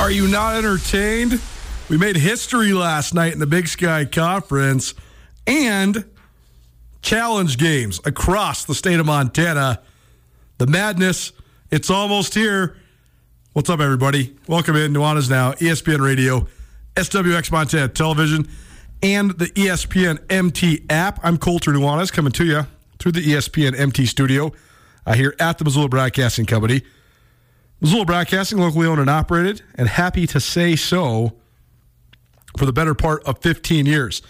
Are you not entertained? We made history last night in the Big Sky Conference and challenge games across the state of Montana. The madness, it's almost here. What's up, everybody? Welcome in. Nuanez Now, ESPN Radio, SWX Montana Television, and the ESPN MT app. I'm Colter Nuanez coming to you through the ESPN MT studio uh, here at the Missoula Broadcasting Company. Missoula Broadcasting, locally owned and operated, and happy to say so for the better part of 15 years.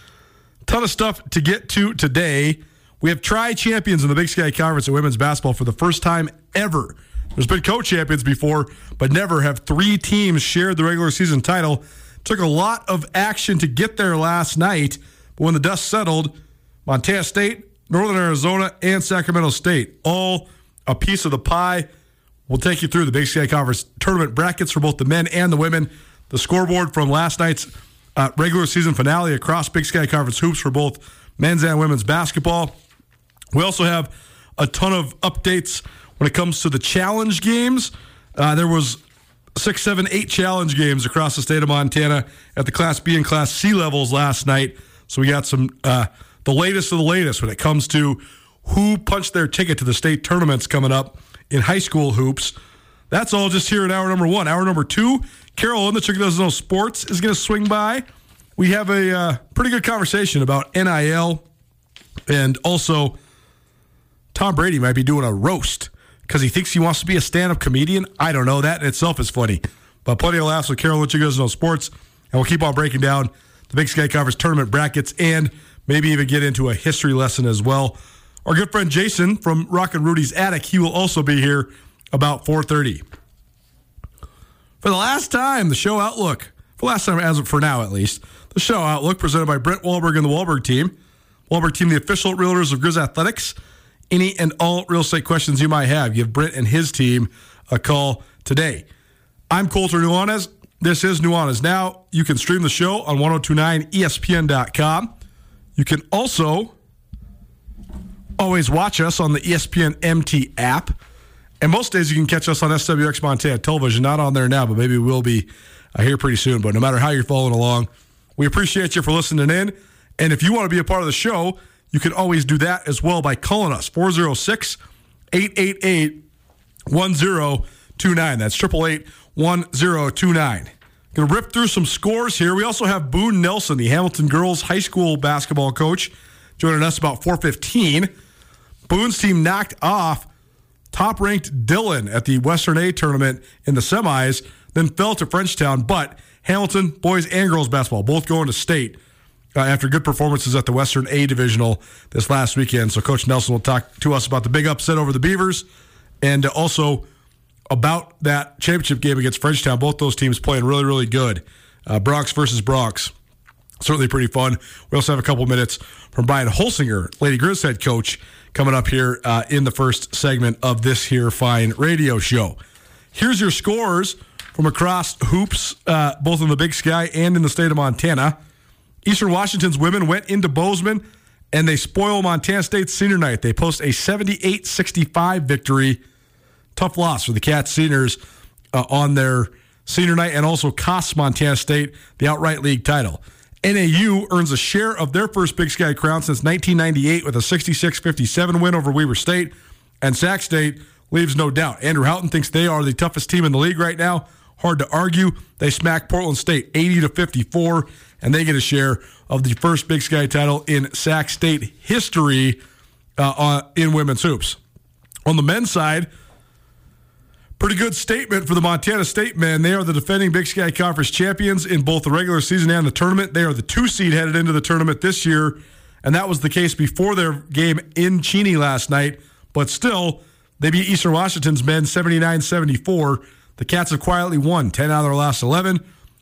Ton of stuff to get to today. We have tri champions in the Big Sky Conference in women's basketball for the first time ever. There's been co champions before, but never have three teams shared the regular season title. Took a lot of action to get there last night, but when the dust settled, Montana State, Northern Arizona, and Sacramento State all a piece of the pie. We'll take you through the Big Sky Conference tournament brackets for both the men and the women. The scoreboard from last night's uh, regular season finale across Big Sky Conference hoops for both men's and women's basketball. We also have a ton of updates when it comes to the challenge games. Uh, there was six, seven, eight challenge games across the state of Montana at the Class B and Class C levels last night. So we got some uh, the latest of the latest when it comes to who punched their ticket to the state tournaments coming up in high school hoops. That's all just here in hour number one. Hour number two, Carol in the Chicken Doesn't Know Sports is going to swing by. We have a uh, pretty good conversation about NIL and also Tom Brady might be doing a roast because he thinks he wants to be a stand up comedian. I don't know. That in itself is funny. But plenty of laughs with Carol you guys know sports. And we'll keep on breaking down the Big Sky Conference tournament brackets and maybe even get into a history lesson as well. Our good friend Jason from Rockin' Rudy's Attic, he will also be here about 4.30. For the last time, the show Outlook, for the last time as of for now at least, the show Outlook presented by Brent Wahlberg and the Wahlberg team. Wahlberg team, the official realtors of Grizz Athletics. Any and all real estate questions you might have, give Brent and his team a call today. I'm Colter Nuanez. This is Nuanez. Now, you can stream the show on 1029ESPN.com. You can also always watch us on the ESPN MT app. And most days you can catch us on SWX Montana television. Not on there now, but maybe we'll be uh, here pretty soon. But no matter how you're following along, we appreciate you for listening in. And if you want to be a part of the show, you can always do that as well by calling us 406 888 1029. That's 888 1029. Going to rip through some scores here. We also have Boone Nelson, the Hamilton girls high school basketball coach, joining us about 415. Boone's team knocked off top ranked Dillon at the Western A tournament in the semis, then fell to Frenchtown. But Hamilton, boys and girls basketball, both going to state uh, after good performances at the Western A divisional this last weekend. So Coach Nelson will talk to us about the big upset over the Beavers and also about that championship game against Frenchtown. Both those teams playing really, really good. Uh, Broncs versus Broncs. Certainly pretty fun. We also have a couple minutes from Brian Holsinger, Lady Grizz head coach, coming up here uh, in the first segment of this here fine radio show. Here's your scores from across hoops, uh, both in the Big Sky and in the state of Montana. Eastern Washington's women went into Bozeman and they spoil Montana State senior night. They post a 78 65 victory. Tough loss for the Cats seniors uh, on their senior night and also costs Montana State the outright league title. NAU earns a share of their first Big Sky crown since 1998 with a 66 57 win over Weber State. And Sac State leaves no doubt. Andrew Houghton thinks they are the toughest team in the league right now. Hard to argue. They smack Portland State 80 to 54, and they get a share of the first Big Sky title in Sac State history uh, uh, in women's hoops. On the men's side, pretty good statement for the Montana State men. They are the defending Big Sky Conference champions in both the regular season and the tournament. They are the two seed headed into the tournament this year, and that was the case before their game in Cheney last night. But still, they beat Eastern Washington's men 79 74. The Cats have quietly won 10 out of their last 11,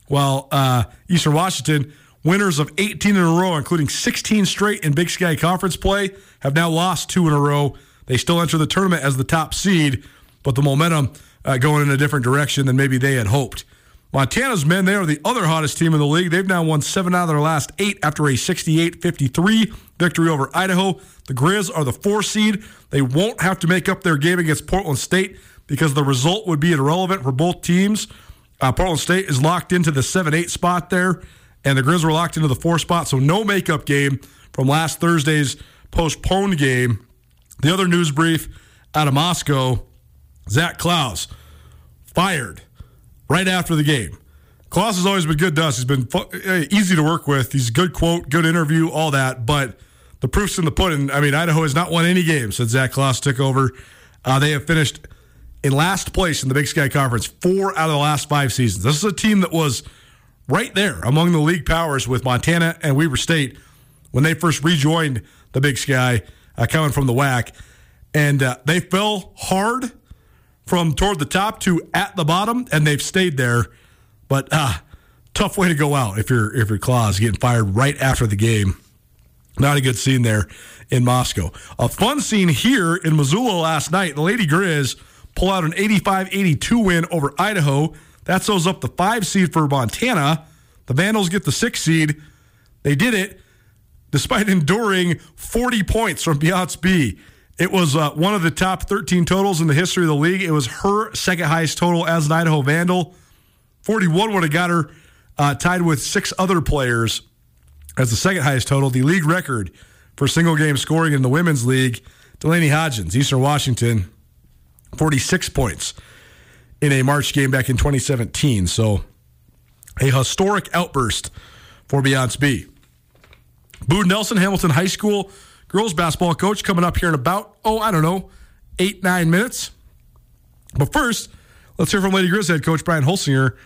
while uh, Eastern Washington, winners of 18 in a row, including 16 straight in Big Sky Conference play, have now lost two in a row. They still enter the tournament as the top seed, but the momentum uh, going in a different direction than maybe they had hoped. Montana's men, they are the other hottest team in the league. They've now won seven out of their last eight after a 68 53 victory over Idaho. The Grizz are the four seed. They won't have to make up their game against Portland State because the result would be irrelevant for both teams. Uh, Portland State is locked into the 7 8 spot there, and the Grizz were locked into the four spot, so no makeup game from last Thursday's postponed game. The other news brief out of Moscow Zac Claus fired right after the game. Claus has always been good to us. He's been uh, easy to work with. He's a good quote, good interview, all that. But the proof's in the pudding. I mean, Idaho has not won any games since Zac Claus took over. Uh, they have finished in last place in the Big Sky Conference four out of the last five seasons. This is a team that was right there among the league powers with Montana and Weber State when they first rejoined the Big Sky, uh, coming from the WAC. And uh, they fell hard from toward the top to at the bottom, and they've stayed there. But uh, tough way to go out if you're if you're Claus getting fired right after the game. Not a good scene there in Moscow. A fun scene here in Missoula last night. The Lady Grizz pull out an 85-82 win over Idaho. That sews up the five seed for Montana. The Vandals get the six seed. They did it despite enduring 40 points from Beyonce Bea. It was uh, one of the top 13 totals in the history of the league. It was her second highest total as an Idaho Vandal. 41 would have got her uh, tied with six other players as the second highest total. The league record for single game scoring in the women's league, Delaney Hodgins, Eastern Washington, 46 points in a March game back in 2017. So a historic outburst for Beyonce Bea. Boone Nelson, Hamilton High School girls basketball coach coming up here in about, oh, I don't know, eight, nine minutes. But first, let's hear from Lady Grizz head coach Brian Holsinger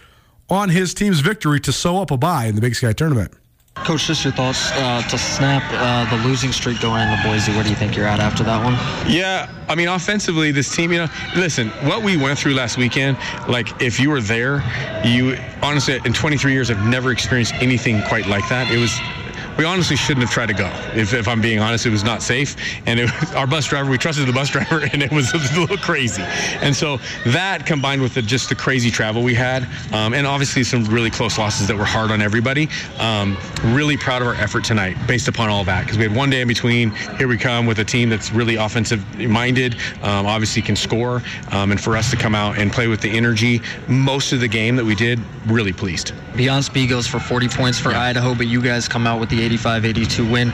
on his team's victory to sew up a bye in the Big Sky tournament. Coach, just your thoughts uh, to snap uh, the losing streak going into Boise. Where do you think you're at after that one? Yeah, I mean, offensively, this team, you know, listen, what we went through last weekend, like, if you were there, you honestly, in 23 years, I've never experienced anything quite like that. It was we honestly shouldn't have tried to go. If, if I'm being honest, it was not safe. And it was, our bus driver, we trusted the bus driver, and it was, it was, a little crazy. And so that combined with the, just the crazy travel we had, um, and obviously some really close losses that were hard on everybody, um, really proud of our effort tonight based upon all that. Because we had one day in between. Here we come with a team that's really offensive minded, um, obviously can score. Um, and for us to come out and play with the energy most of the game that we did, really pleased. Beyonce Bea goes for 40 points for yeah. Idaho, but you guys come out with the 85-82 win.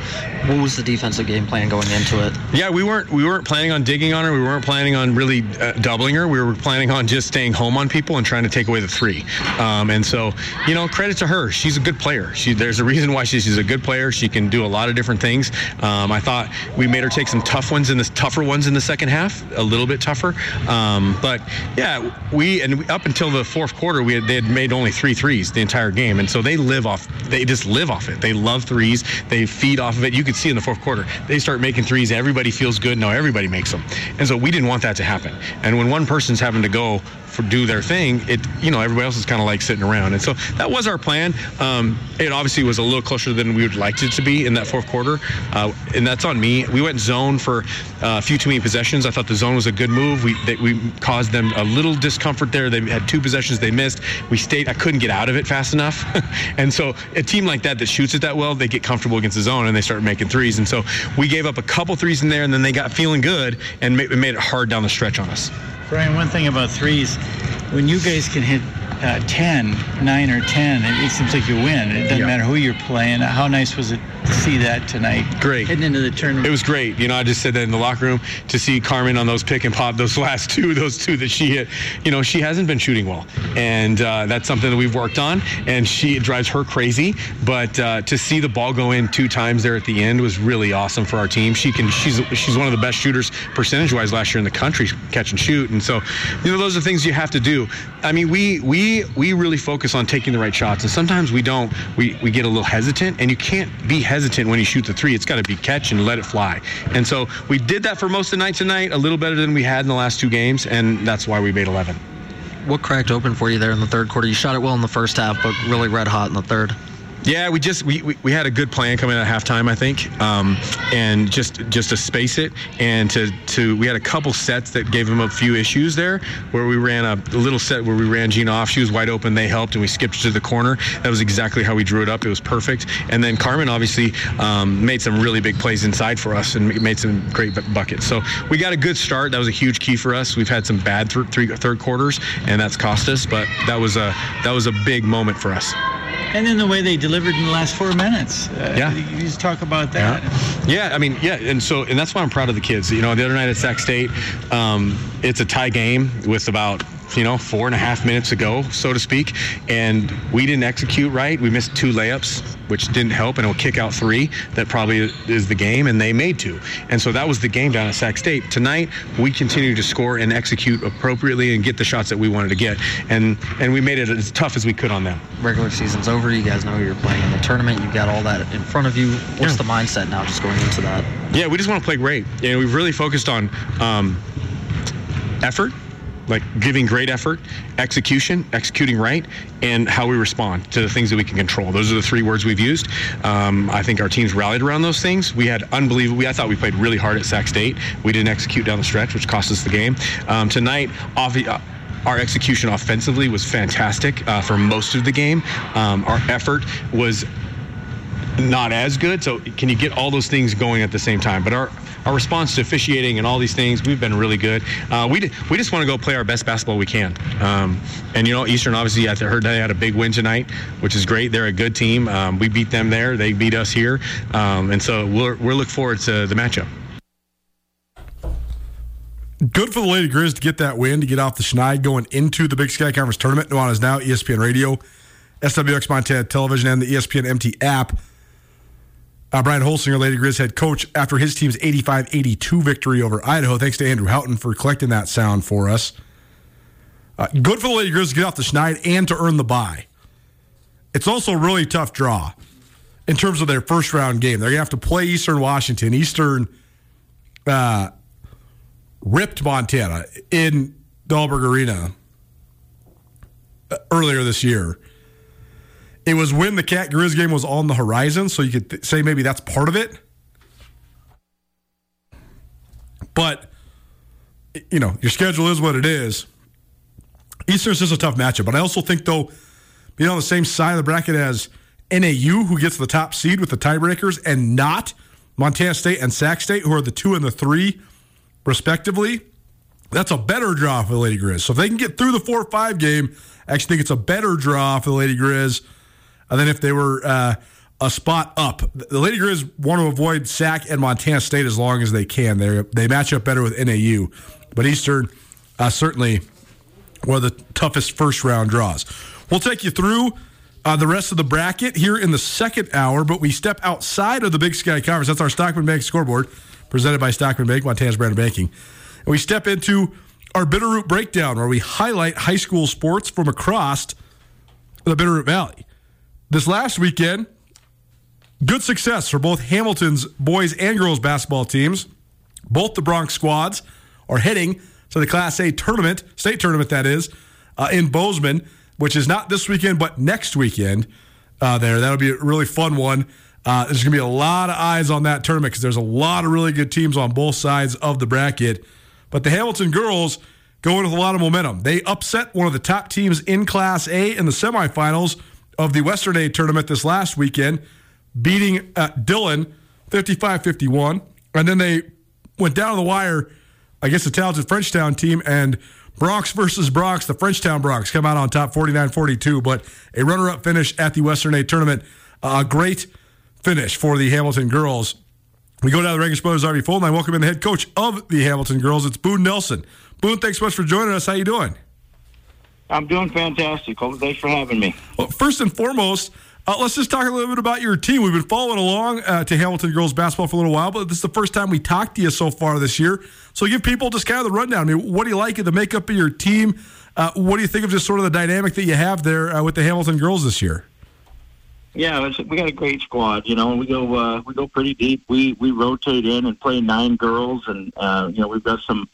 What was the defensive game plan going into it? Yeah, we weren't we weren't planning on digging on her. We weren't planning on really uh, doubling her. We were planning on just staying home on people and trying to take away the three. Um, and so, you know, credit to her. She's a good player. She there's a reason why she's, she's a good player. She can do a lot of different things. Um, I thought we made her take some tough ones in the tougher ones in the second half, a little bit tougher. Um, but yeah, we and up until the fourth quarter, we had, they had made only three threes the entire game, and so they live off. They just live off it. They love three threes. They feed off of it. You could see in the fourth quarter, they start making threes. Everybody feels good. Now everybody makes them. And so we didn't want that to happen. And when one person's having to go do their thing, it you know everybody else is kind of like sitting around, and so that was our plan. Um, it obviously was a little closer than we would like it to be in that fourth quarter, uh, and that's on me. We went zone for uh, a few too many possessions. I thought the zone was a good move. We they, we caused them a little discomfort there. They had two possessions they missed. We stayed. I couldn't get out of it fast enough, and so a team like that that shoots it that well, they get comfortable against the zone and they start making threes. And so we gave up a couple threes in there, and then they got feeling good and made it hard down the stretch on us. Brian, one thing about threes, when you guys can hit uh, 10, 9 or 10, it, it seems like you win. It doesn't Yeah. matter who you're playing. How nice was it to see that tonight? Great. Heading into the tournament. It was great. You know, I just said that in the locker room to see Carmen on those pick and pop, those last two, those two that she hit. You know, she hasn't been shooting well, and uh, that's something that we've worked on. And she it drives her crazy. But uh, to see the ball go in two times there at the end was really awesome for our team. She can, she's she's one of the best shooters percentage-wise last year in the country, catch and shoot. And so, you know, those are things you have to do. I mean, we we we really focus on taking the right shots, and sometimes we don't. We we get a little hesitant, and you can't be hesitant when you shoot the three. It's got to be catch and let it fly. And so we did that for most of the night tonight, a little better than we had in the last two games, and that's why we made 11. What cracked open for you there in the third quarter? You shot it well in the first half, but really red hot in the third. Yeah, we just we, we, we had a good plan coming at halftime, I think, um, and just just to space it and to to we had a couple sets that gave them a few issues there, where we ran a, a little set where we ran Gina off, she was wide open, they helped, and we skipped to the corner. That was exactly how we drew it up. It was perfect. And then Carmen obviously um, made some really big plays inside for us and made some great buckets. So we got a good start. That was a huge key for us. We've had some bad th- three third quarters, and that's cost us, but that was a that was a big moment for us. And then the way they delivered in the last four minutes. Uh, Yeah. You just talk about that. Yeah, I mean, yeah, and so and that's why I'm proud of the kids. You know, the other night at Sac State, um, it's a tie game with about you know four and a half minutes ago, so to speak, and we didn't execute right. We missed two layups, which didn't help, and it'll kick out three. That probably is the game, and they made two, and so that was the game down at Sac State. Tonight, we continue to score and execute appropriately and get the shots that we wanted to get, and and we made it as tough as we could on them. Regular season's over. You guys know you're playing in the tournament. You've got all that in front of you. What's the mindset now just going into that? Yeah, we just want to play great. And we've really focused on um, effort, like giving great effort, execution, executing right, and how we respond to the things that we can control. Those are the three words we've used. Um, I think our teams rallied around those things. We had unbelievable. I thought we played really hard at Sac State. We didn't execute down the stretch, which cost us the game. Um, tonight, obvi- uh, our execution offensively was fantastic uh, for most of the game. Um, our effort was not as good. So can you get all those things going at the same time? But our our response to officiating and all these things, we've been really good. Uh, we we just want to go play our best basketball we can. Um, and you know, Eastern obviously I heard they had a big win tonight, which is great. They're a good team. Um, we beat them there. They beat us here, um, and so we're we're look forward to the matchup. Good for the Lady Grizz to get that win, to get off the schneid going into the Big Sky Conference tournament. Nuanez Now, E ESPN Radio, SWX Montana Television, and the ESPN MT app. Uh, Brian Holsinger, Lady Grizz head coach, after his team's 85 82 victory over Idaho. Thanks to Andrew Houghton for collecting that sound for us. Uh, good for the Lady Grizz to get off the schneid and to earn the bye. It's also a really tough draw in terms of their first round game. They're going to have to play Eastern Washington. Eastern uh, ripped Montana in Dahlberg Arena uh, earlier this year. It was when the Cat Grizz game was on the horizon, so you could th- say maybe that's part of it. But you know, your schedule is what it is. Eastern's just a tough matchup, but I also think though, being on the same side of the bracket as NAU, who gets the top seed with the tiebreakers, and not Montana State and Sac State, who are the two and the three respectively, that's a better draw for the Lady Grizz. So if they can get through the four or five game, I actually think it's a better draw for the Lady Grizz uh, then if they were uh, a spot up. The Lady Grizz want to avoid Sac and Montana State as long as they can. They they match up better with NAU, but Eastern uh, certainly one of the toughest first round draws. We'll take you through uh, the rest of the bracket here in the second hour, but we step outside of the Big Sky Conference. That's our Stockman Bank scoreboard, presented by Stockman Bank, Montana's brand of banking. And we step into our Bitterroot breakdown, where we highlight high school sports from across the Bitterroot Valley. This last weekend, good success for both Hamilton's boys and girls basketball teams. Both the Broncs squads are heading to the Class A tournament, state tournament that is, uh, in Bozeman, which is not this weekend, but next weekend uh, there. That'll be a really fun one. Uh, there's going to be a lot of eyes on that tournament because there's a lot of really good teams on both sides of the bracket. But the Hamilton girls go with a lot of momentum. They upset one of the top teams in Class A in the semifinals of the Western A tournament this last weekend, beating uh, Dillon 55 51. And then they went down the wire against the talented Frenchtown team and Broncs versus Broncs. The Frenchtown Broncs come out on top 49 42, but a runner up finish at the Western A tournament. A great finish for the Hamilton girls. We go down to the Regis Brothers RV Full I welcome in the head coach of the Hamilton girls. It's Boone Nelson. Boone, thanks so much for joining us. How you doing? I'm doing fantastic. Thanks for having me. Well, first and foremost, uh, let's just talk a little bit about your team. We've been following along uh, to Hamilton girls basketball for a little while, but this is the first time we talked to you so far this year. So give people just kind of the rundown. I mean, what do you like in the makeup of your team? Uh, what do you think of just sort of the dynamic that you have there uh, with the Hamilton girls this year? Yeah, we got a great squad. You know, we go uh, we go pretty deep. We we rotate in and play nine girls, and uh, you know we've got some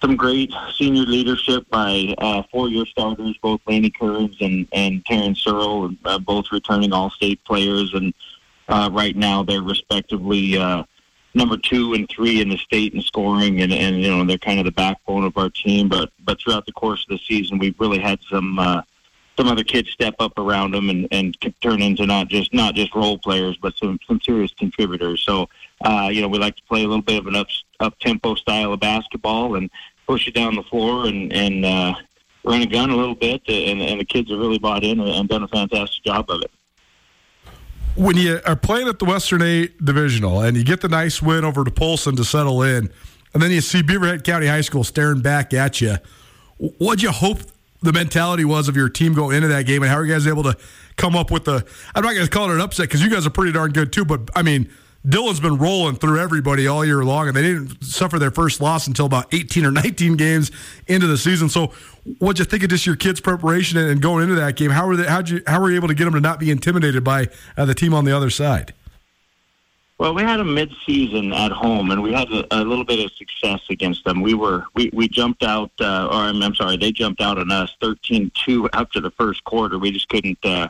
some great senior leadership by uh, four-year starters, both Laney Kearns and and Taryn Searle, uh, both returning All-State players, and uh, right now they're respectively uh, number two and three in the state in scoring, and and you know they're kind of the backbone of our team. But but throughout the course of the season, we've really had some. Uh, some other kids step up around them and, and turn into not just not just role players, but some some serious contributors. So, uh, you know, we like to play a little bit of an up up tempo style of basketball and push it down the floor and and uh, run a gun a little bit. And, and the kids have really bought in and done a fantastic job of it. When you are playing at the Western A divisional and you get the nice win over to Polson to settle in, and then you see Beaverhead County High School staring back at you, what'd you hope the mentality was of your team going into that game, and how are you guys able to come up with the? I'm not going to call it an upset because you guys are pretty darn good too, but I mean Dillon's been rolling through everybody all year long, and they didn't suffer their first loss until about 18 or 19 games into the season. So, what'd you think of just your kids' preparation and going into that game? How were they? How'd you? How were you able to get them to not be intimidated by uh, the team on the other side? Well, we had a mid-season at home, and we had a, a little bit of success against them. We were we, we jumped out, uh, or I'm, I'm sorry, they jumped out on us 13-2 after the first quarter. We just couldn't. Uh,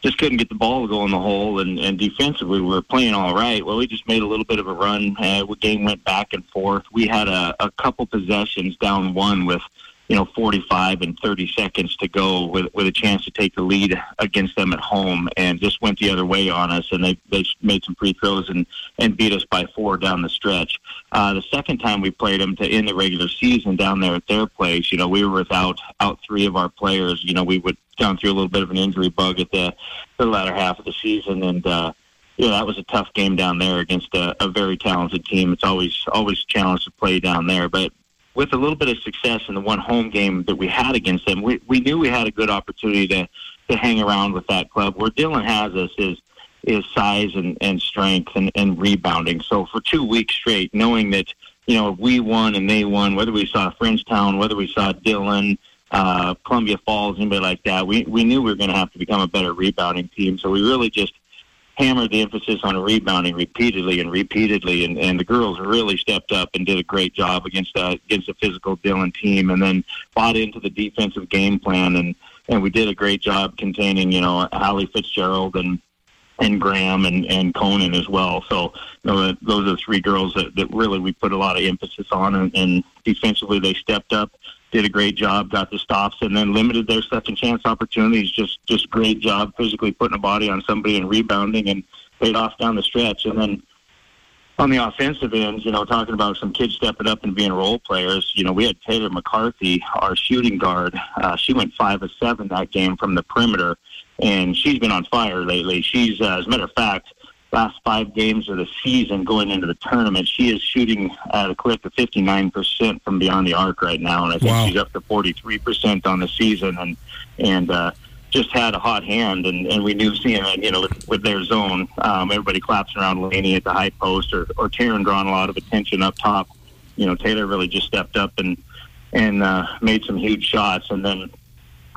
just couldn't get the ball to go in the hole, and, and defensively we were playing all right. Well, we just made a little bit of a run. Uh, the game went back and forth. We had a, a couple possessions down one with you know 45 and 30 seconds to go with with a chance to take the lead against them at home and just went the other way on us. And they they made some free throws and and beat us by four down the stretch. Uh the second time we played them to end the regular season down there at their place you know we were without out three of our players. You know we would gone through a little bit of an injury bug at the the latter half of the season. And uh you that was a tough game down there against a, a very talented team. It's always always a challenge to play down there, but with a little bit of success in the one home game that we had against them, we, we knew we had a good opportunity to, to hang around with that club. Where Dillon has us is is size and, and strength and, and rebounding. So for two weeks straight, knowing that, you know, we won and they won, whether we saw Frenchtown, whether we saw Dillon, uh, Columbia Falls, anybody like that, we, we knew we were going to have to become a better rebounding team. So we really just hammered the emphasis on rebounding repeatedly and repeatedly, and, and the girls really stepped up and did a great job against uh, against a physical Dillon team, and then bought into the defensive game plan, and and we did a great job containing you know Allie Fitzgerald and and Graham and, and Conan as well. So you know, those are three girls that, that really we put a lot of emphasis on, and, and defensively they stepped up did a great job, got the stops, and then limited their second chance opportunities. Just just great job physically putting a body on somebody and rebounding and paid off down the stretch. And then on the offensive end, you know, talking about some kids stepping up and being role players. You know, we had Taylor McCarthy, our shooting guard. Uh, she went five of seven that game from the perimeter, and she's been on fire lately. She's, uh, as a matter of fact last five games of the season going into the tournament, she is shooting at a clip of 59% from beyond the arc right now. And I think wow. she's up to 43% on the season and, and, uh, just had a hot hand, and, and we knew seeing it, you know, with, with their zone. Um, everybody claps around Laney at the high post, or or Taryn drawing a lot of attention up top. You know, Taylor really just stepped up and and uh, made some huge shots. And then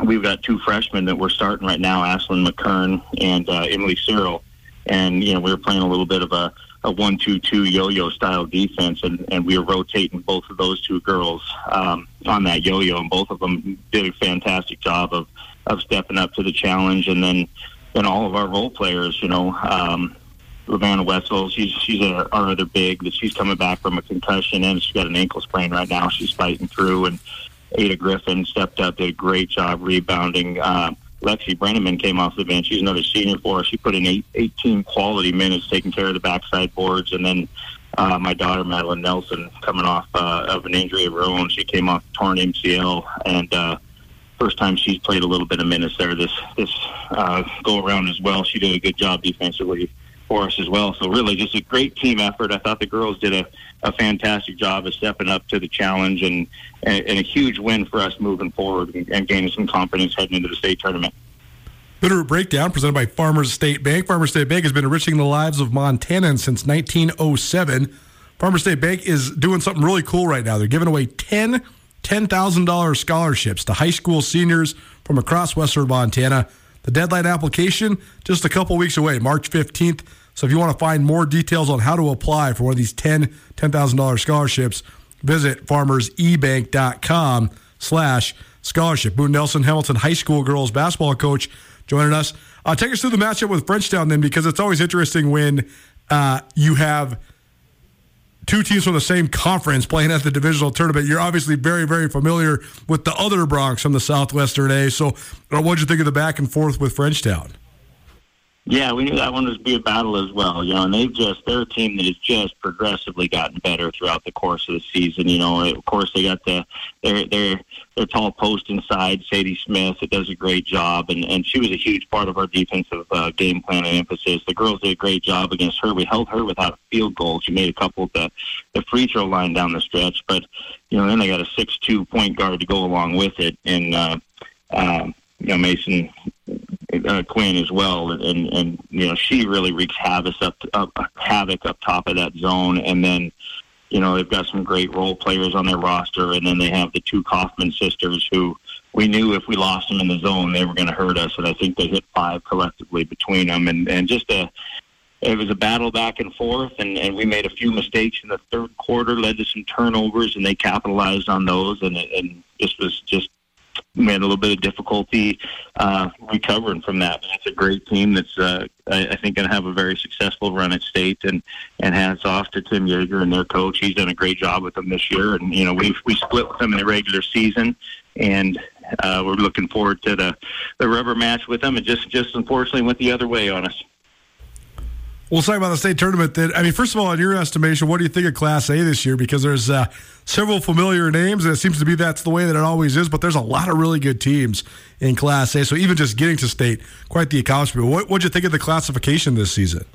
we've got two freshmen that we're starting right now, Ashlyn McKern and uh, Emily Cyril and you know we were playing a little bit of a, a one two two yo yo style defense, and and we were rotating both of those two girls um, on that yo yo, and both of them did a fantastic job of of stepping up to the challenge, and then then all of our role players, you know. Um, Ravenna Wessel, she's she's a, our other big that she's coming back from a concussion and she's got an ankle sprain right now. She's fighting through, and Ada Griffin stepped up, did a great job rebounding. Uh, Lexi Brenneman came off the bench. She's another senior for us. She put in eight, 18 quality minutes taking care of the backside boards. And then uh, my daughter Madeline Nelson coming off uh, of an injury of her own. She came off torn MCL, and uh, first time she's played a little bit of minutes there this this uh, go around as well. She did a good job defensively for us as well. So really, just a great team effort. I thought the girls did a, a fantastic job of stepping up to the challenge, and, and, and a huge win for us moving forward and, and gaining some confidence heading into the state tournament. Bitterroot Breakdown presented by Farmers State Bank. Farmers State Bank has been enriching the lives of Montanans since 1907. Farmers State Bank is doing something really cool right now. They're giving away 10 $10,000 scholarships to high school seniors from across western Montana. The deadline application just a couple weeks away, March 15th. So if you want to find more details on how to apply for one of these 10 $10,000 scholarships, visit farmersebank.com slash scholarship. Boone Nelson, Hamilton High School girls basketball coach, joining us. Uh, take us through the matchup with Frenchtown then, because it's always interesting when uh, you have two teams from the same conference playing at the divisional tournament. You're obviously very, very familiar with the other Broncs from the Southwestern A. So, uh, what did you think of the back and forth with Frenchtown? Yeah, we knew that one was be a battle as well. You know, and they've just they're a team that has just progressively gotten better throughout the course of the season. You know, of course they got the their their their tall post inside, Sadie Smith. It does a great job, and and she was a huge part of our defensive uh, game plan and emphasis. The girls did a great job against her. We held her without a field goal. She made a couple at the the free throw line down the stretch, but you know then they got a six two point guard to go along with it, and. uh um, you know Mason uh, Quinn as well, and and you know she really wreaks havoc up, up havoc up top of that zone, and then you know they've got some great role players on their roster, and then they have the two Kaufman sisters who we knew if we lost them in the zone they were going to hurt us, and I think they hit five collectively between them, and and just a it was a battle back and forth, and, and we made a few mistakes in the third quarter, led to some turnovers, and they capitalized on those, and and this was just we had a little bit of difficulty uh, recovering from that. But it's a great team that's, uh, I, I think, going to have a very successful run at state. And and hats off to Tim Yeager and their coach. He's done a great job with them this year. And you know, we we split with them in the regular season, and uh, we're looking forward to the the rubber match with them. It just just unfortunately went the other way on us. We'll talk about the state tournament. Then, I mean, first of all, in your estimation, what do you think of Class A this year? Because there's uh, several familiar names, and it seems to be that's the way that it always is. But there's a lot of really good teams in Class A. So even just getting to state, quite the accomplishment. What would you think of the classification this season?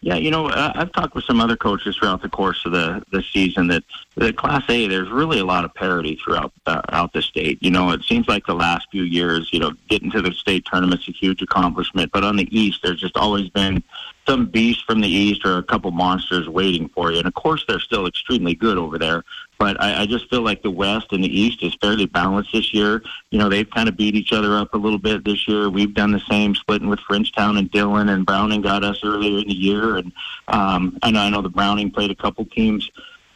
Yeah, you know, I've talked with some other coaches throughout the course of the the season that the Class A, there's really a lot of parity throughout uh, out the state. You know, it seems like the last few years, you know, getting to the state tournament's a huge accomplishment. But on the East, there's just always been some beast from the East or a couple monsters waiting for you. And of course, they're still extremely good over there. But I, I just feel like the West and the East is fairly balanced this year. You know, they've kind of beat each other up a little bit this year. We've done the same, splitting with Frenchtown and Dillon and Browning got us earlier in the year. And um, I know I know the Browning played a couple teams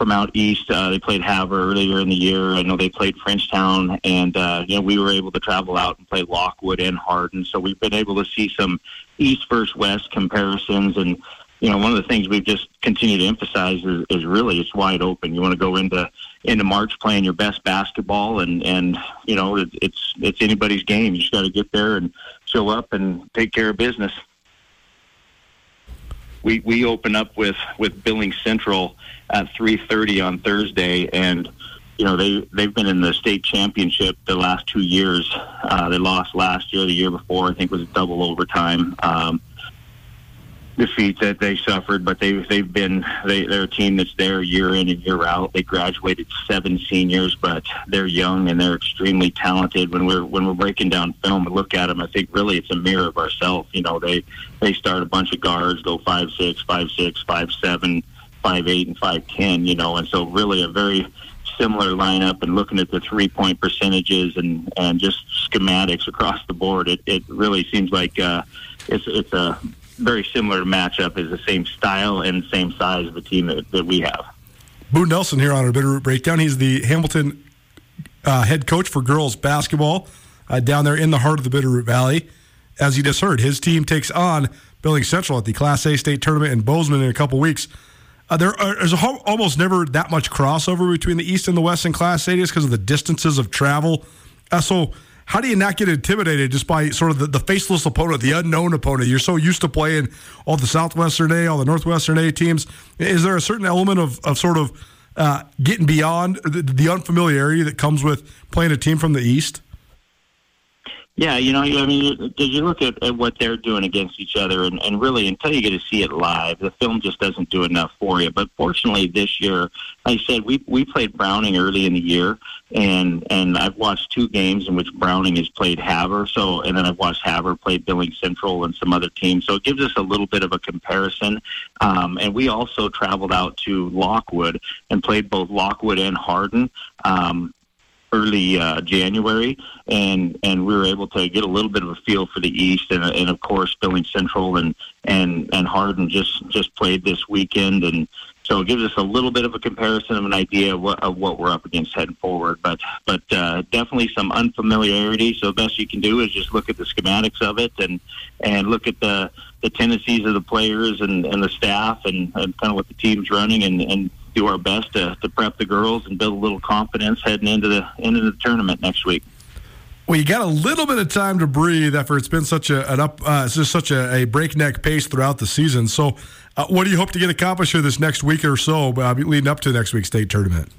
from out east. Uh, they played Havre earlier in the year. I know they played Frenchtown, and uh, you know we were able to travel out and play Lockwood and Hardin. So we've been able to see some East versus West comparisons, and you know, one of the things we've just continued to emphasize is, is really it's wide open. You want to go into into March playing your best basketball, and and you know it, it's it's anybody's game. You just got to get there and show up and take care of business. We we open up with with Billings Central at 3:30 on Thursday, and you know they they've been in the state championship the last two years. Uh, they lost last year. The year before, I think, was a double overtime. Um, defeat that they suffered, but they they've been they they're a team that's there year in and year out. They graduated seven seniors, but they're young and they're extremely talented. When we're when we're breaking down film and look at them, I think really it's a mirror of ourselves. You know, they they start a bunch of guards, go five six, five six, five seven, five eight, and five ten. You know, and so really a very similar lineup and looking at the three point percentages and and just schematics across the board, it it really seems like uh, it's it's a very similar matchup is the same style and same size of the team that, that we have. Boone Nelson here on our Bitterroot Breakdown. He's the Hamilton uh, head coach for girls basketball uh, down there in the heart of the Bitterroot Valley. As you just heard, his team takes on Billings Central at the Class A state tournament in Bozeman in a couple weeks. Uh, there are, there's a, almost never that much crossover between the East and the West in Class A just because of the distances of travel. Uh, so how do you not get intimidated just by sort of the, the faceless opponent, the unknown opponent? You're so used to playing all the Southwestern A, all the Northwestern A teams. Is there a certain element of, of sort of uh, getting beyond the, the unfamiliarity that comes with playing a team from the East? Yeah, you know, I mean, did you look at, at what they're doing against each other, and, and really, until you get to see it live, the film just doesn't do enough for you. But fortunately, this year, like I said, we we played Browning early in the year, and and I've watched two games in which Browning has played Havre, so and then I've watched Havre play Billings Central and some other teams, so it gives us a little bit of a comparison. Um, and we also traveled out to Lockwood and played both Lockwood and Hardin. Um, early uh, January, and and we were able to get a little bit of a feel for the East, and, and of course, Billings Central and and and Hardin just just played this weekend, and so it gives us a little bit of a comparison of an idea of what, of what we're up against heading forward. But but uh, definitely some unfamiliarity. So the best you can do is just look at the schematics of it and and look at the the tendencies of the players and, and the staff and, and kind of what the team's running and, and do our best to, to prep the girls and build a little confidence heading into the into the tournament next week. Well, you got a little bit of time to breathe after it's been such a an up, uh, just such a, a, breakneck pace throughout the season. So, uh, what do you hope to get accomplished here this next week or so, uh, leading up to next week's state tournament?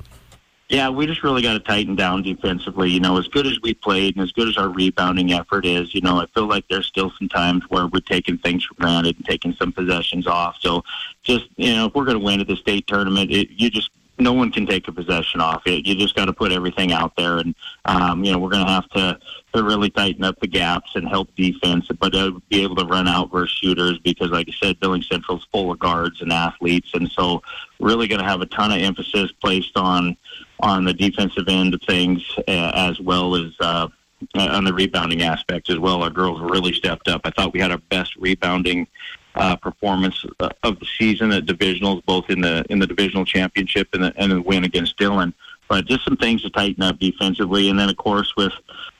Yeah, we just really got to tighten down defensively. You know, as good as we played and as good as our rebounding effort is, you know, I feel like there's still some times where we're taking things for granted and taking some possessions off. So, just you know, if we're going to win at the state tournament, it, you just no one can take a possession off it. You just got to put everything out there, and um, you know we're going to have to to really tighten up the gaps and help defense, but uh, be able to run out versus shooters because, like I said, Billings Central's full of guards and athletes, and so really going to have a ton of emphasis placed on on the defensive end of things uh, as well as. Uh, on the rebounding aspect as well, our girls really stepped up. I thought we had our best rebounding uh, performance uh, of the season at divisionals, both in the in the divisional championship and the, and the win against Dillon. But just some things to tighten up defensively, and then of course with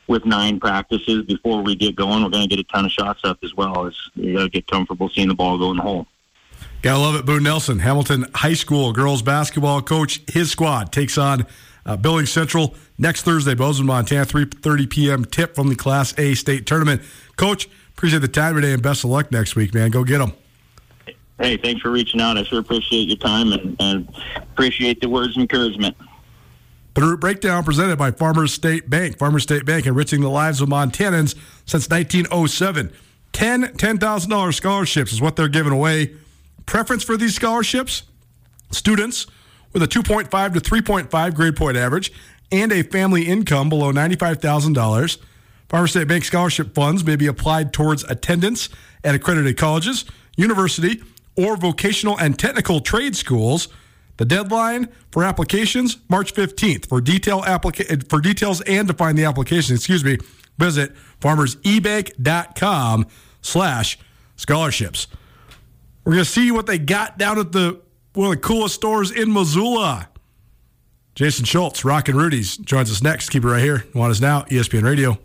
with nine practices before we get going, we're going to get a ton of shots up as well. As you got to get comfortable seeing the ball go in the hole. Gotta love it. Boone Nelson, Hamilton High School girls basketball coach. His squad takes on uh, Billings Central next Thursday, Bozeman, Montana, 3:30 p.m. Tip from the Class A state tournament. Coach, Appreciate the time today and best of luck next week, man. Go get them. Hey, thanks for reaching out. I sure appreciate your time and, and appreciate the words of encouragement. The Root Breakdown presented by Farmers State Bank. Farmers State Bank enriching the lives of Montanans since 1907. 10 $10,000 scholarships is what they're giving away. Preference for these scholarships? Students with a 2.5 to 3.5 grade point average and a family income below $95,000 Farmer State Bank scholarship funds may be applied towards attendance at accredited colleges, university, or vocational and technical trade schools. The deadline for applications March 15th. For detail applica- for details and to find the application, excuse me, visit farmersebank.com slash scholarships. We're going to see what they got down at the one of the coolest stores in Missoula. Jason Schultz, Rockin' Rudy's, joins us next. Keep it right here. Nuanez Now, ESPN Radio.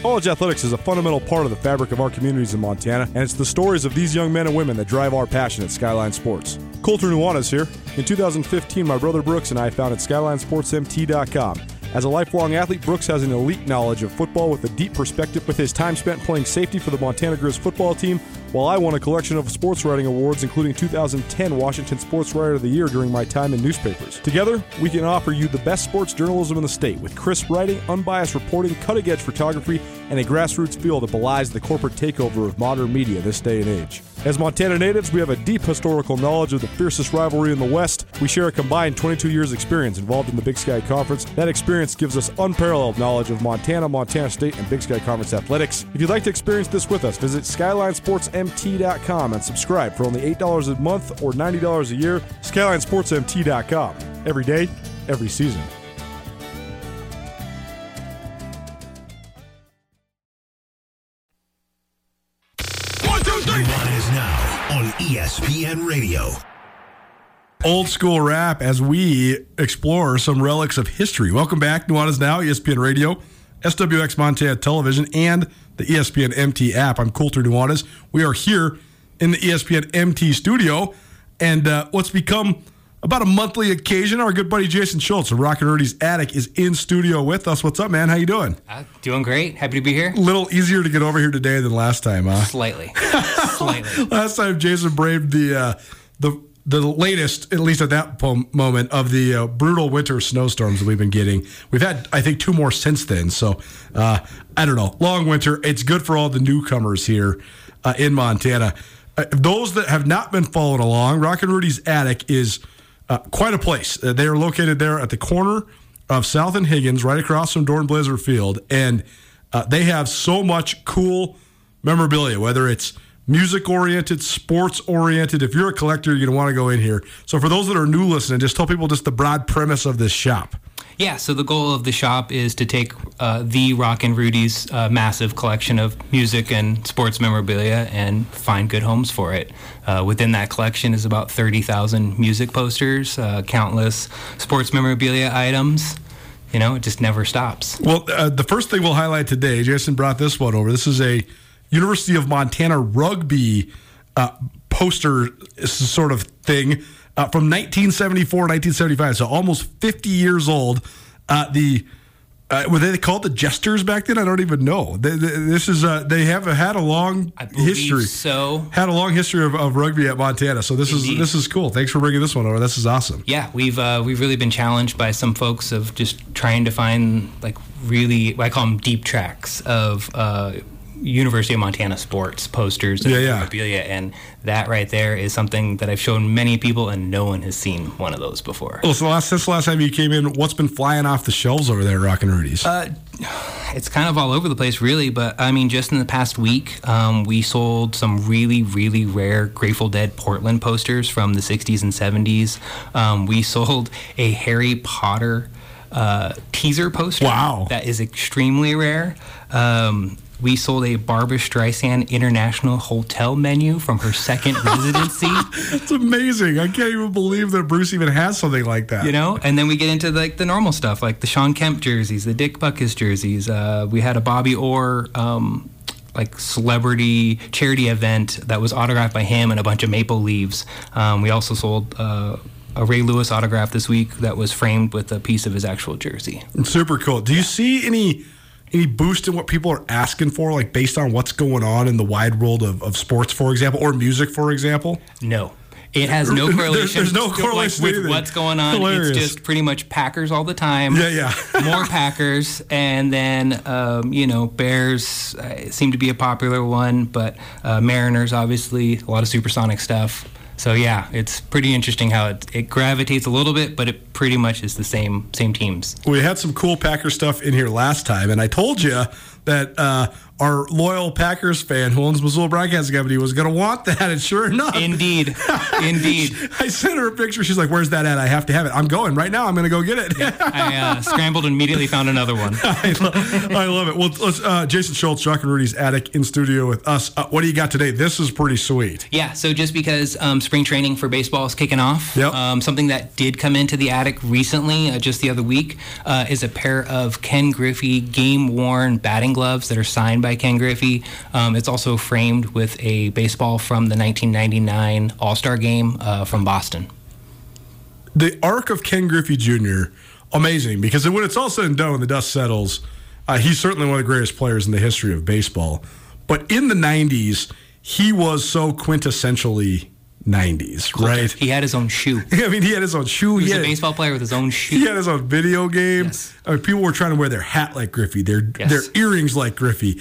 College athletics is a fundamental part of the fabric of our communities in Montana, and it's the stories of these young men and women that drive our passion at Skyline Sports. Colter Nuanez here. In 2015, my brother Brooks and I founded SkylineSportsMT.com. As a lifelong athlete, Brooks has an elite knowledge of football with a deep perspective with his time spent playing safety for the Montana Grizz football team, while I won a collection of sports writing awards, including 2010 Washington Sports Writer of the Year during my time in newspapers. Together, we can offer you the best sports journalism in the state with crisp writing, unbiased reporting, cutting edge photography, and a grassroots feel that belies the corporate takeover of modern media this day and age. As Montana natives, we have a deep historical knowledge of the fiercest rivalry in the West. We share a combined 22 years' experience involved in the Big Sky Conference. That experience gives us unparalleled knowledge of Montana, Montana State, and Big Sky Conference athletics. If you'd like to experience this with us, visit SkylineSportsMT.com and subscribe for only $8 a month or $90 a year. SkylineSportsMT.com. Every day, every season. ESPN Radio. Old school rap as we explore some relics of history. Welcome back. Nuanez Now, ESPN Radio, SWX Montana Television, and the ESPN MT app. I'm Colter Nuanez. We are here in the ESPN MT studio, and uh, what's become about a monthly occasion. Our good buddy Jason Schultz of Rockin' Rudy's Attic is in studio with us. What's up, man? How you doing? Uh, doing great. Happy to be here. A little easier to get over here today than last time, huh? Slightly. Slightly. last time Jason braved the uh, the the latest, at least at that po- moment, of the uh, brutal winter snowstorms that we've been getting. We've had, I think, two more since then. So uh, I don't know. Long winter. It's good for all the newcomers here uh, in Montana. Uh, those that have not been following along, Rockin' Rudy's Attic is uh, quite a place. Uh, they are located there at the corner of South and Higgins, right across from Dornblaser Field, and they have so much cool memorabilia, whether it's music oriented, sports oriented. If you're a collector, you're going to want to go in here. So, for those that are new listening, just tell people just the broad premise of this shop. Yeah, so the goal of the shop is to take uh, the Rockin' Rudy's uh, massive collection of music and sports memorabilia and find good homes for it. Uh, within that collection is about 30,000 music posters, uh, countless sports memorabilia items. You know, it just never stops. Well, uh, the first thing we'll highlight today, Jason brought this one over. This is a University of Montana rugby uh, poster sort of thing uh, from 1974, 1975. So almost 50 years old. Uh, the uh, were they called the Jesters back then? I don't even know. They, they, this is uh, they have had a long history. So had a long history of, of rugby at Montana. So this Indeed. is this is cool. Thanks for bringing this one over. This is awesome. Yeah, we've uh, we've really been challenged by some folks of just trying to find like really I call them deep tracks of uh, University of Montana sports posters and Yeah, yeah. memorabilia, and that right there is something that I've shown many people, and no one has seen one of those before. Well, so last since the last time you came in, what's been flying off the shelves over there, at Rockin' Rudy's? Uh, it's kind of all over the place, really. But I mean, just in the past week, um, we sold some really, really rare Grateful Dead Portland posters from the 60s and 70s. Um, we sold a Harry Potter uh, teaser poster. Wow. That is extremely rare. Um, we sold a Barbra Streisand International Hotel menu from her second residency. It's amazing. I can't even believe that Bruce even has something like that. You know, and then we get into like the normal stuff, like the Shawn Kemp jerseys, the Dick Butkus jerseys. Uh, we had a Bobby Orr um, like celebrity charity event that was autographed by him and a bunch of maple leaves. Um, we also sold. Uh, a Ray Lewis autograph this week that was framed with a piece of his actual jersey. Super cool. Do you see any any boost in what people are asking for, like based on what's going on in the wide world of, of sports, for example, or music, for example? No. It has no correlation. there's no correlation with either. what's going on. Hilarious. It's just pretty much Packers all the time. Yeah, yeah. More Packers, and then um, you know Bears uh, seem to be a popular one, but uh, Mariners obviously a lot of supersonic stuff. So yeah, it's pretty interesting how it, it gravitates a little bit, but it pretty much is the same same teams. We had some cool Packer stuff in here last time, and I told you that uh, our loyal Packers fan who owns Missoula Broadcasting Company was going to want that, and sure enough, Indeed, indeed. I sent her a picture. She's like, "Where's that at? I have to have it. I'm going right now. I'm going to go get it." I uh, scrambled and immediately found another one. I, lo- I love it. Well, let's, uh, Jason Schultz, Rockin' Rudy's Attic in studio with us. Uh, what do you got today? This is pretty sweet. Yeah, so just because um, spring training for baseball is kicking off, Yep. um, something that did come into the attic recently, uh, just the other week, uh, is a pair of Ken Griffey game worn batting gloves that are signed by Ken Griffey. Um, it's also framed with a baseball from the 1999 All Star game uh, from Boston. the arc of Ken Griffey Jr. amazing because when it's all said and done, the dust settles, uh, he's certainly one of the greatest players in the history of baseball. But in the '90s, he was so quintessentially '90s, right? He had his own shoe. I mean, he had his own shoe. He was had, a baseball player with his own shoe. he had his own video game. Yes. I mean, people were trying to wear their hat like Griffey, their Yes. their earrings like Griffey.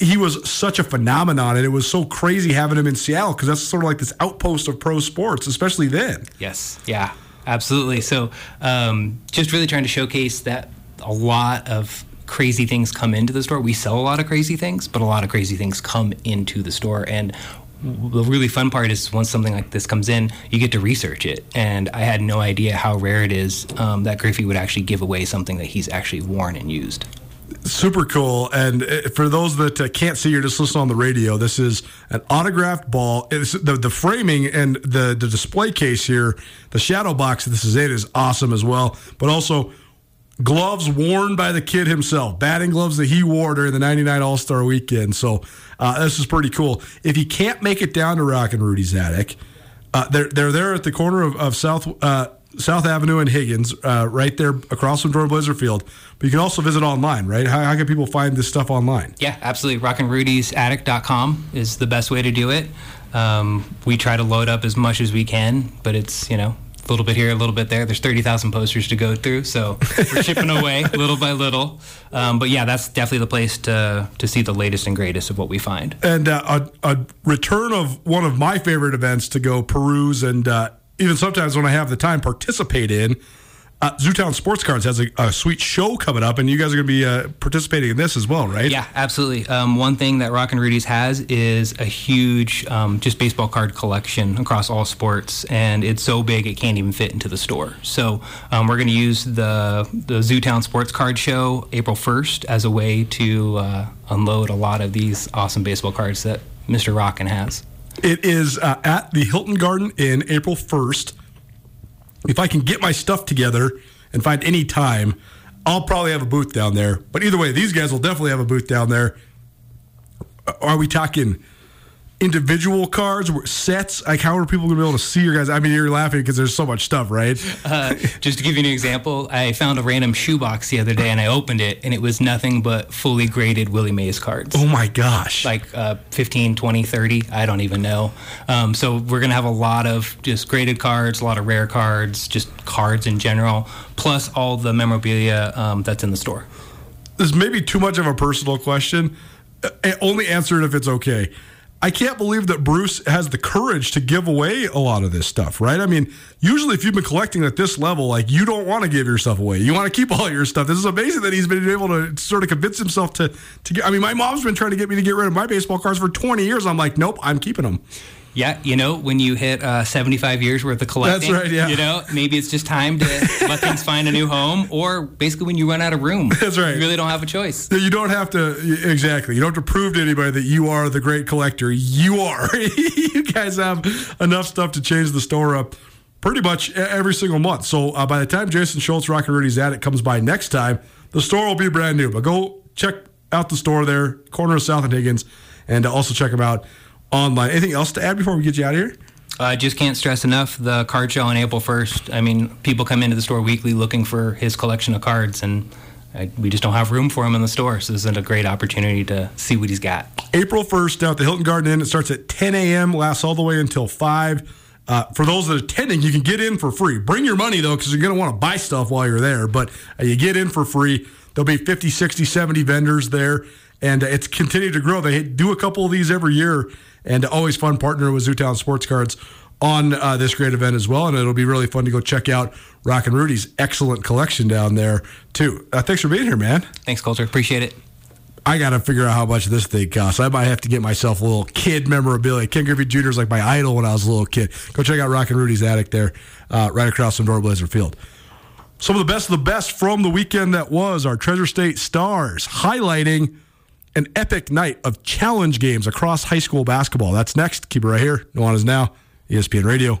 He was such a phenomenon, and it was so crazy having him in Seattle because that's sort of like this outpost of pro sports, especially then. Yes, yeah, absolutely. So, um, just really trying to showcase that a lot of crazy things come into the store. We sell a lot of crazy things, but a lot of crazy things come into the store. And the really fun part is once something like this comes in, you get to research it. And I had no idea how rare it is um, that Griffey would actually give away something that he's actually worn and used. super cool. And uh, for those that uh, can't see you're just listening on the radio, this is an autographed ball. It's the the framing and the the display case here, the shadow box this is it, is awesome as well. But also gloves worn by the kid himself, batting gloves that he wore during the '99 All Star Weekend. So uh, this is pretty cool. If you can't make it down to Rockin' Rudy's attic. Uh, they're they're there at the corner of, of South uh, South Avenue and Higgins, uh, right there across from Dornblaser Field. But you can also visit online, right? How, how can people find this stuff online? Yeah, absolutely. RockandRudy'sAttic.com is the best way to do it. Um, we try to load up as much as we can, but it's you know a little bit here, a little bit there. There's 30,000 posters to go through, so we're chipping away little by little. Um, but yeah, that's definitely the place to to see the latest and greatest of what we find. And uh, a, a return of one of my favorite events to go peruse and uh, even sometimes when I have the time participate in. Uh, Zootown Sports Cards has a, a, sweet show coming up, and you guys are going to be uh, participating in this as well, right? Yeah, absolutely. Um, one thing that Rockin' Rudy's has is a huge um, just baseball card collection across all sports, and it's so big it can't even fit into the store. So um, we're going to use the the Zootown Sports Card Show April 1st as a way to uh, unload a lot of these awesome baseball cards that Mr. Rockin has. It is uh, at the Hilton Garden in April 1st if I can get my stuff together and find any time, I'll probably have a booth down there. But either way, these guys will definitely have a booth down there. Are we talking individual cards, sets? Like, how are people going to be able to see your guys? I mean, you're laughing because there's so much stuff, right? Uh, just to give you an example, I found a random shoebox the other day and I opened it and it was nothing but fully graded Willie Mays cards. Oh my gosh. Like uh, 15, 20, 30, I don't even know. Um, so we're going to have a lot of just graded cards, a lot of rare cards, just cards in general, plus all the memorabilia um, that's in the store. This may be too much of a personal question. Uh, only answer it if it's okay. I can't believe that Bruce has the courage to give away a lot of this stuff, right? I mean, usually if you've been collecting at this level, like you don't want to give your stuff away. You want to keep all your stuff. This is amazing that he's been able to sort of convince himself to to get. I mean, my mom's been trying to get me to get rid of my baseball cards for 20 years. I'm like, nope, I'm keeping them. Yeah, you know, when you hit uh, 75 years worth of collecting, That's right, yeah. you know, maybe it's just time to let things find a new home, or basically when you run out of room. That's right. You really don't have a choice. You don't have to, exactly. You don't have to prove to anybody that you are the great collector. You are. you guys have enough stuff to change the store up pretty much every single month. So uh, by the time Jason Schultz, Rockin' Rudy's Attic comes by next time, the store will be brand new. But go check out the store there, corner of South and Higgins, and also check them out online. Anything else to add before we get you out of here? I uh, just can't stress enough the card show on April 1st. I mean, people come into the store weekly looking for his collection of cards, and I, we just don't have room for him in the store. So this is a great opportunity to see what he's got. April 1st down at the Hilton Garden Inn. It starts at 10 a.m., lasts all the way until 5. Uh, for those that are attending, you can get in for free. Bring your money, though, because you're going to want to buy stuff while you're there. But uh, you get in for free. There'll be 50, 60, 70 vendors there, and uh, it's continued to grow. They do a couple of these every year and always fun partner with Zootown Sports Cards on uh, this great event as well. And it'll be really fun to go check out Rockin' Rudy's excellent collection down there too. Uh, thanks for being here, man. Thanks, Colter. Appreciate it. I got to figure out how much this thing costs. I might have to get myself a little kid memorabilia. Ken Griffey Jr. is like my idol when I was a little kid. Go check out Rockin' Rudy's attic there, uh, right across from Dornblaser Field. Some of the best of the best from the weekend that was our Treasure State Stars, highlighting an epic night of challenge games across high school basketball. That's next. Keep it right here. Nuanez Now, ESPN Radio.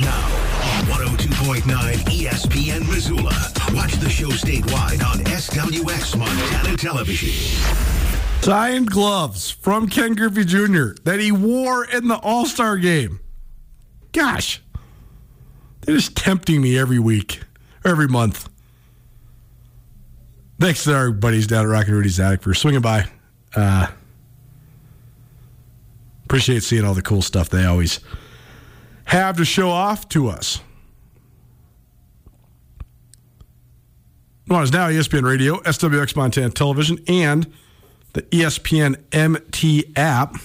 Now on 102.9 ESPN Missoula. Watch the show statewide on SWX Montana Television. Signed gloves from Ken Griffey Jr. that he wore in the All Star game. Gosh, they're just tempting me every week, every month. Thanks to our buddies down at Rockin' Rudy's Attic for swinging by. Uh, appreciate seeing all the cool stuff they always have to show off to us. Well, it's now ESPN Radio, SWX Montana Television, and the ESPN MT app.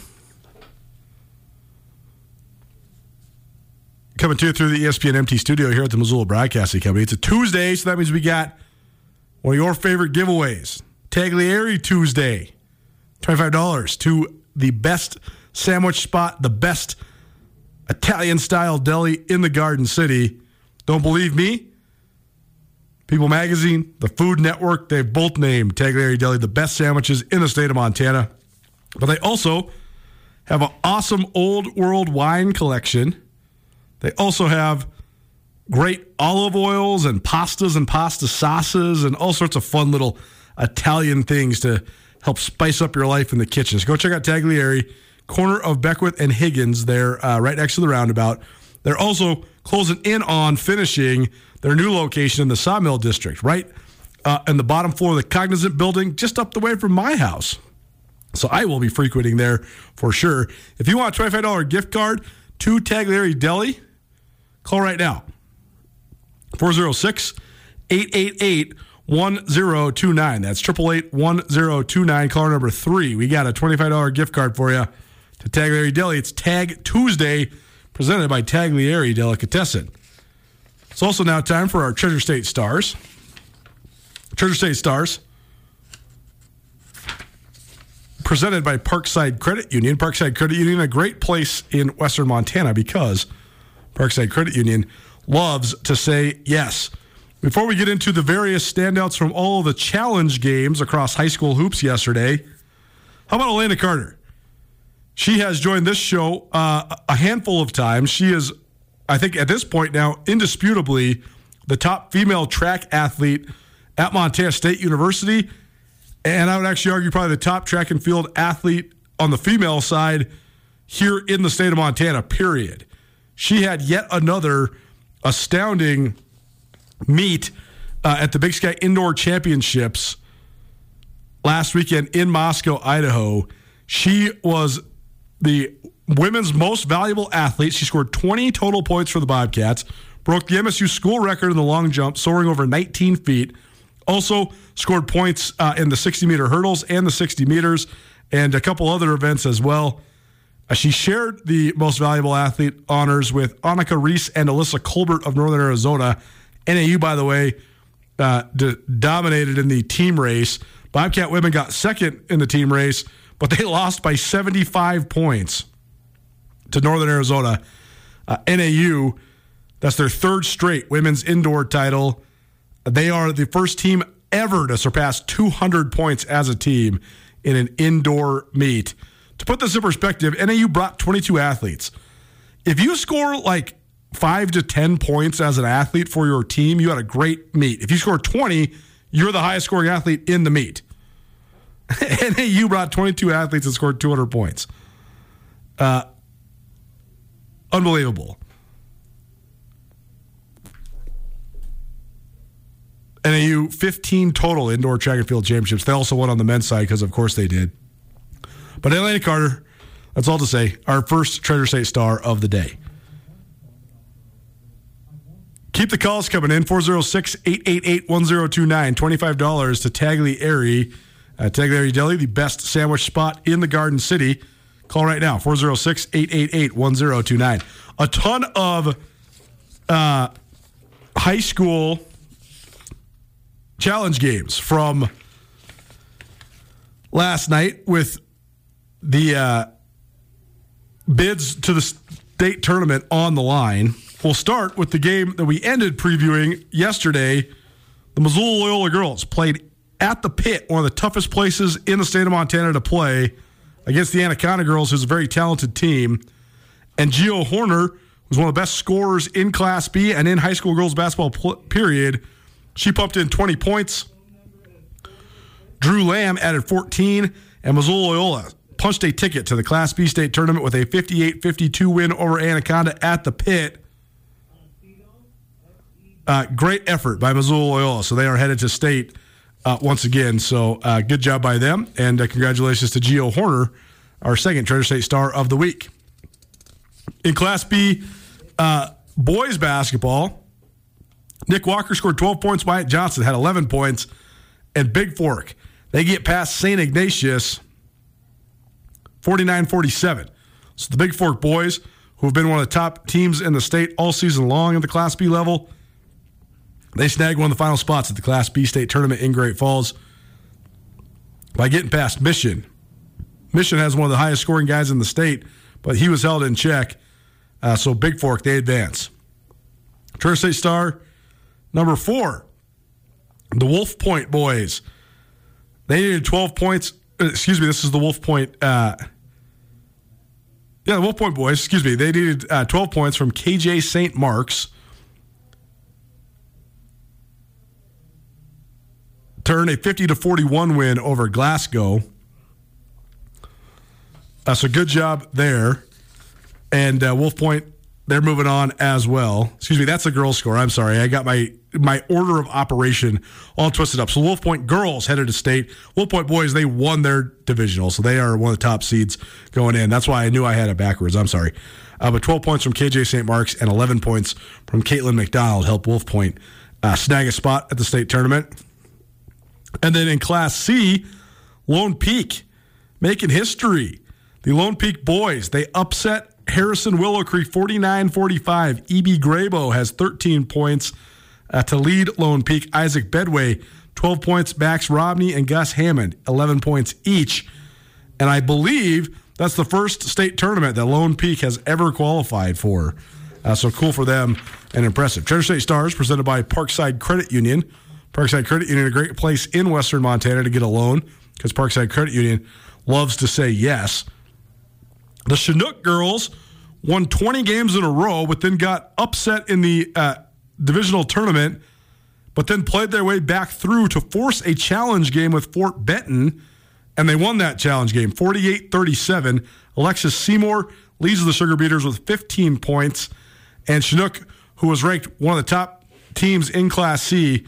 Coming to you through the ESPN MT studio here at the Missoula Broadcasting Company. It's a Tuesday, so that means we got one of your favorite giveaways Tagliare Tuesday. $25 to the best sandwich spot, the best Italian style deli in the Garden City. Don't believe me? People Magazine, the Food Network, they've both named Tagliare Deli the best sandwiches in the state of Montana. But they also have an awesome old world wine collection. They also have great olive oils and pastas and pasta sauces and all sorts of fun little Italian things to help spice up your life in the kitchen. So go check out Tagliare, corner of Beckwith and Higgins, there uh, right next to the roundabout. They're also closing in on finishing their new location in the Sawmill District, right uh, in the bottom floor of the Cognizant building, just up the way from my house. So I will be frequenting there for sure. If you want a $25 gift card to Tagliare Deli, call right now 406 888 1029. That's 888 1029. Caller number three. We got a $25 gift card for you to Tagliare Deli. It's Tag Tuesday, presented by Tagliare Delicatessen. It's also now time for our Treasure State Stars. Treasure State Stars, presented by Parkside Credit Union. Parkside Credit Union, a great place in Western Montana because Parkside Credit Union loves to say yes. Before we get into the various standouts from all the challenge games across high school hoops yesterday, how about Elena Carter? She has joined this show uh, a handful of times. She is, I think, at this point now, indisputably the top female track athlete at Montana State University. And I would actually argue probably the top track and field athlete on the female side here in the state of Montana, period. She had yet another astounding meet uh, at the Big Sky Indoor Championships last weekend in Moscow, Idaho. She was the women's most valuable athlete. She scored 20 total points for the Bobcats, broke the MSU school record in the long jump, soaring over 19 feet. Also scored points uh, in the 60 meter hurdles and the 60 meters, and a couple other events as well. Uh, she shared the most valuable athlete honors with Annika Reese and Alyssa Colbert of Northern Arizona. NAU, by the way, uh, d- dominated in the team race. Bobcat women got second in the team race, but they lost by 75 points to Northern Arizona. Uh, NAU, that's their third straight women's indoor title. They are the first team ever to surpass 200 points as a team in an indoor meet. To put this in perspective, NAU brought 22 athletes. If you score like five to 10 points as an athlete for your team, you had a great meet. If you score 20, you're the highest scoring athlete in the meet. NAU brought 22 athletes and scored 200 points. Uh, unbelievable. NAU 15 total indoor track and field championships. They also won on the men's side because, of course, they did. But Atlanta Carter, that's all to say, our first Treasure State star of the day. Keep the calls coming in 406 888 1029. $25 to Tagliare. Uh, Tagliare Deli, the best sandwich spot in the Garden City. Call right now 406 888 1029. A ton of uh, high school challenge games from last night with the uh, bids to the state tournament on the line. We'll start with the game that we ended previewing yesterday. The Missoula Loyola girls played at the pit, one of the toughest places in the state of Montana to play against the Anaconda girls, who's a very talented team. And Geo Horner was one of the best scorers in Class B and in high school girls basketball pl- period. She pumped in 20 points. Drew Lamb added 14, and Missoula Loyola punched a ticket to the Class B state tournament with a 58 52 win over Anaconda at the pit. Uh, great effort by Missoula Loyola. So they are headed to state uh, once again. So uh, good job by them. And uh, congratulations to Geo Horner, our second Treasure State star of the week. In Class B uh, boys basketball, Nick Walker scored 12 points. Wyatt Johnson had 11 points. And Bigfork, they get past St. Ignatius 49 47. So the Bigfork boys, who have been one of the top teams in the state all season long in the Class B level, they snagged one of the final spots at the Class B state tournament in Great Falls. by getting past Mission. Mission has one of the highest scoring guys in the state, but he was held in check. Uh, so Bigfork, they advance. Treasure State Star, number four, the Wolf Point boys. They needed 12 points. uh, Excuse me, this is the Wolf Point. Uh, yeah, the Wolf Point boys, excuse me. They needed uh, 12 points from KJ St. Mark's. Turn a 50 to 41 win over Glasgow. Uh, so good job there. And uh, Wolf Point, they're moving on as well. Excuse me, that's a girls' score. I'm sorry. I got my my order of operation all twisted up. So Wolf Point girls headed to state. Wolf Point boys, they won their divisional. So they are one of the top seeds going in. That's why I knew I had it backwards. I'm sorry. Uh, but 12 points from KJ St. Mark's and 11 points from Caitlin McDonald helped Wolf Point uh, snag a spot at the state tournament. And then in Class C, Lone Peak making history. The Lone Peak boys, they upset Harrison Willow Creek 49 45. E.B. Grabo has 13 points uh, to lead Lone Peak. Isaac Bedway, 12 points. Max Robney and Gus Hammond, 11 points each. And I believe that's the first state tournament that Lone Peak has ever qualified for. Uh, so cool for them and impressive. Treasure State Stars presented by Parkside Credit Union. Parkside Credit Union, a great place in Western Montana to get a loan because Parkside Credit Union loves to say yes. The Chinook girls won 20 games in a row, but then got upset in the uh, divisional tournament, but then played their way back through to force a challenge game with Fort Benton, and they won that challenge game 48 37. Alexis Seymour leads the Sugarbeeters with 15 points, and Chinook, who was ranked one of the top teams in Class C,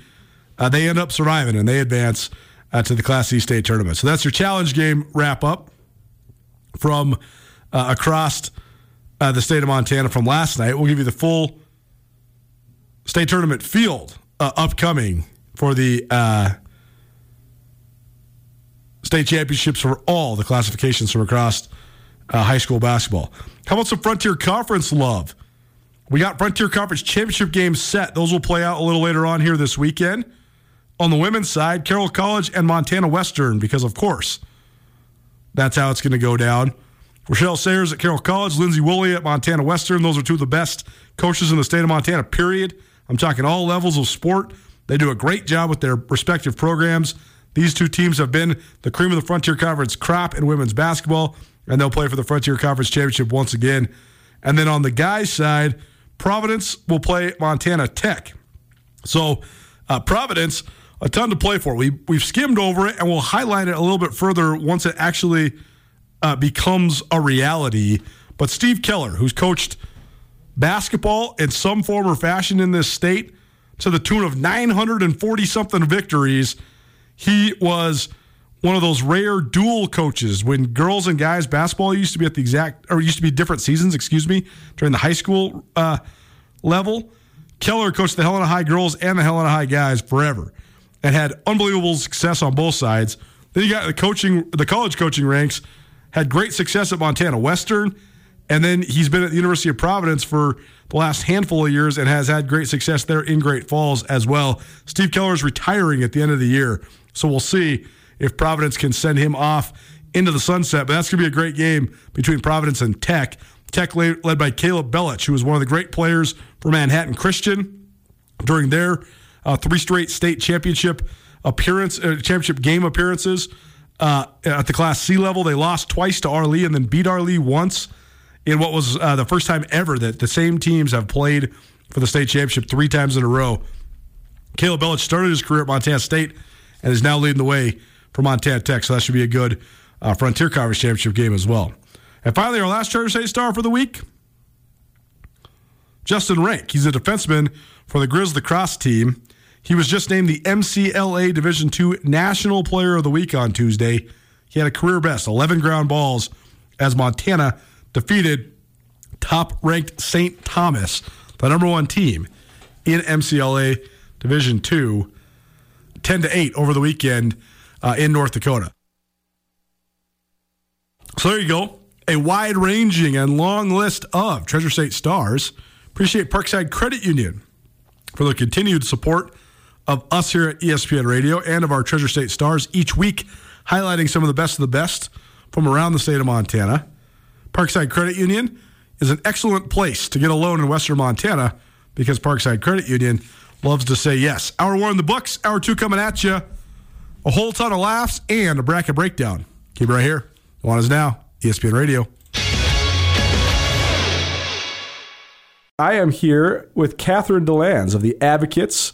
uh, they end up surviving and they advance uh, to the Class C state tournament. So that's your challenge game wrap up from uh, across uh, the state of Montana from last night. We'll give you the full state tournament field uh, upcoming for the uh, state championships for all the classifications from across high school basketball. How about some Frontier Conference love? We got Frontier Conference championship games set. Those will play out a little later on here this weekend. On the women's side, Carroll College and Montana Western, because of course, that's how it's going to go down. Rochelle Sayers at Carroll College, Lindsay Woolley at Montana Western. Those are two of the best coaches in the state of Montana, period. I'm talking all levels of sport. They do a great job with their respective programs. These two teams have been the cream of the Frontier Conference crop in women's basketball, and they'll play for the Frontier Conference Championship once again. And then on the guys' side, Providence will play Montana Tech. So, uh, Providence, a ton to play for. We, we've skimmed over it, and we'll highlight it a little bit further once it actually uh, becomes a reality. But Steve Keller, who's coached basketball in some form or fashion in this state to the tune of 940 something victories, he was one of those rare dual coaches when girls and guys basketball used to be at the exact or used to be different seasons, excuse me, during the high school uh, level. Keller coached the Helena High girls and the Helena High guys forever and had unbelievable success on both sides. Then you got the coaching, the college coaching ranks, had great success at Montana Western, and then he's been at the University of Providence for the last handful of years and has had great success there in Great Falls as well. Steve Keller is retiring at the end of the year, so we'll see if Providence can send him off into the sunset. But that's going to be a great game between Providence and Tech. Tech led by Caleb Belich, who was one of the great players for Manhattan Christian during their uh, three straight state championship appearance, uh, championship game appearances uh, at the Class C level. They lost twice to Arlee and then beat Arlee once in what was uh, the first time ever that the same teams have played for the state championship three times in a row. Caleb Belich started his career at Montana State and is now leading the way for Montana Tech. So that should be a good uh, Frontier Conference Championship game as well. And finally, our last Charter State star for the week, Justin Rank. He's a defenseman for the Grizz Lacrosse team. He was just named the MCLA Division II National Player of the Week on Tuesday. He had a career best 11 ground balls as Montana defeated top ranked St. Thomas, the number one team in MCLA Division II, 10 to 8 over the weekend uh, in North Dakota. So there you go. A wide ranging and long list of Treasure State stars. Appreciate Parkside Credit Union for the continued support of us here at ESPN Radio and of our Treasure State stars. Each week, highlighting some of the best of the best from around the state of Montana. Parkside Credit Union is an excellent place to get a loan in Western Montana because Parkside Credit Union loves to say yes. Hour one in the books, hour two coming at you. A whole ton of laughs and a bracket breakdown. Keep it right here. Nuanez Now ESPN Radio. I am here with Catherine DeLands of the Advocates.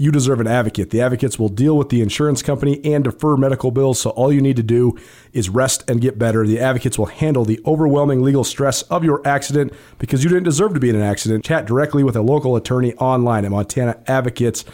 you deserve an advocate. The advocates will deal with the insurance company and defer medical bills, so all you need to do is rest and get better. The advocates will handle the overwhelming legal stress of your accident because you didn't deserve to be in an accident. Chat directly with a local attorney online at montanaadvocates.com.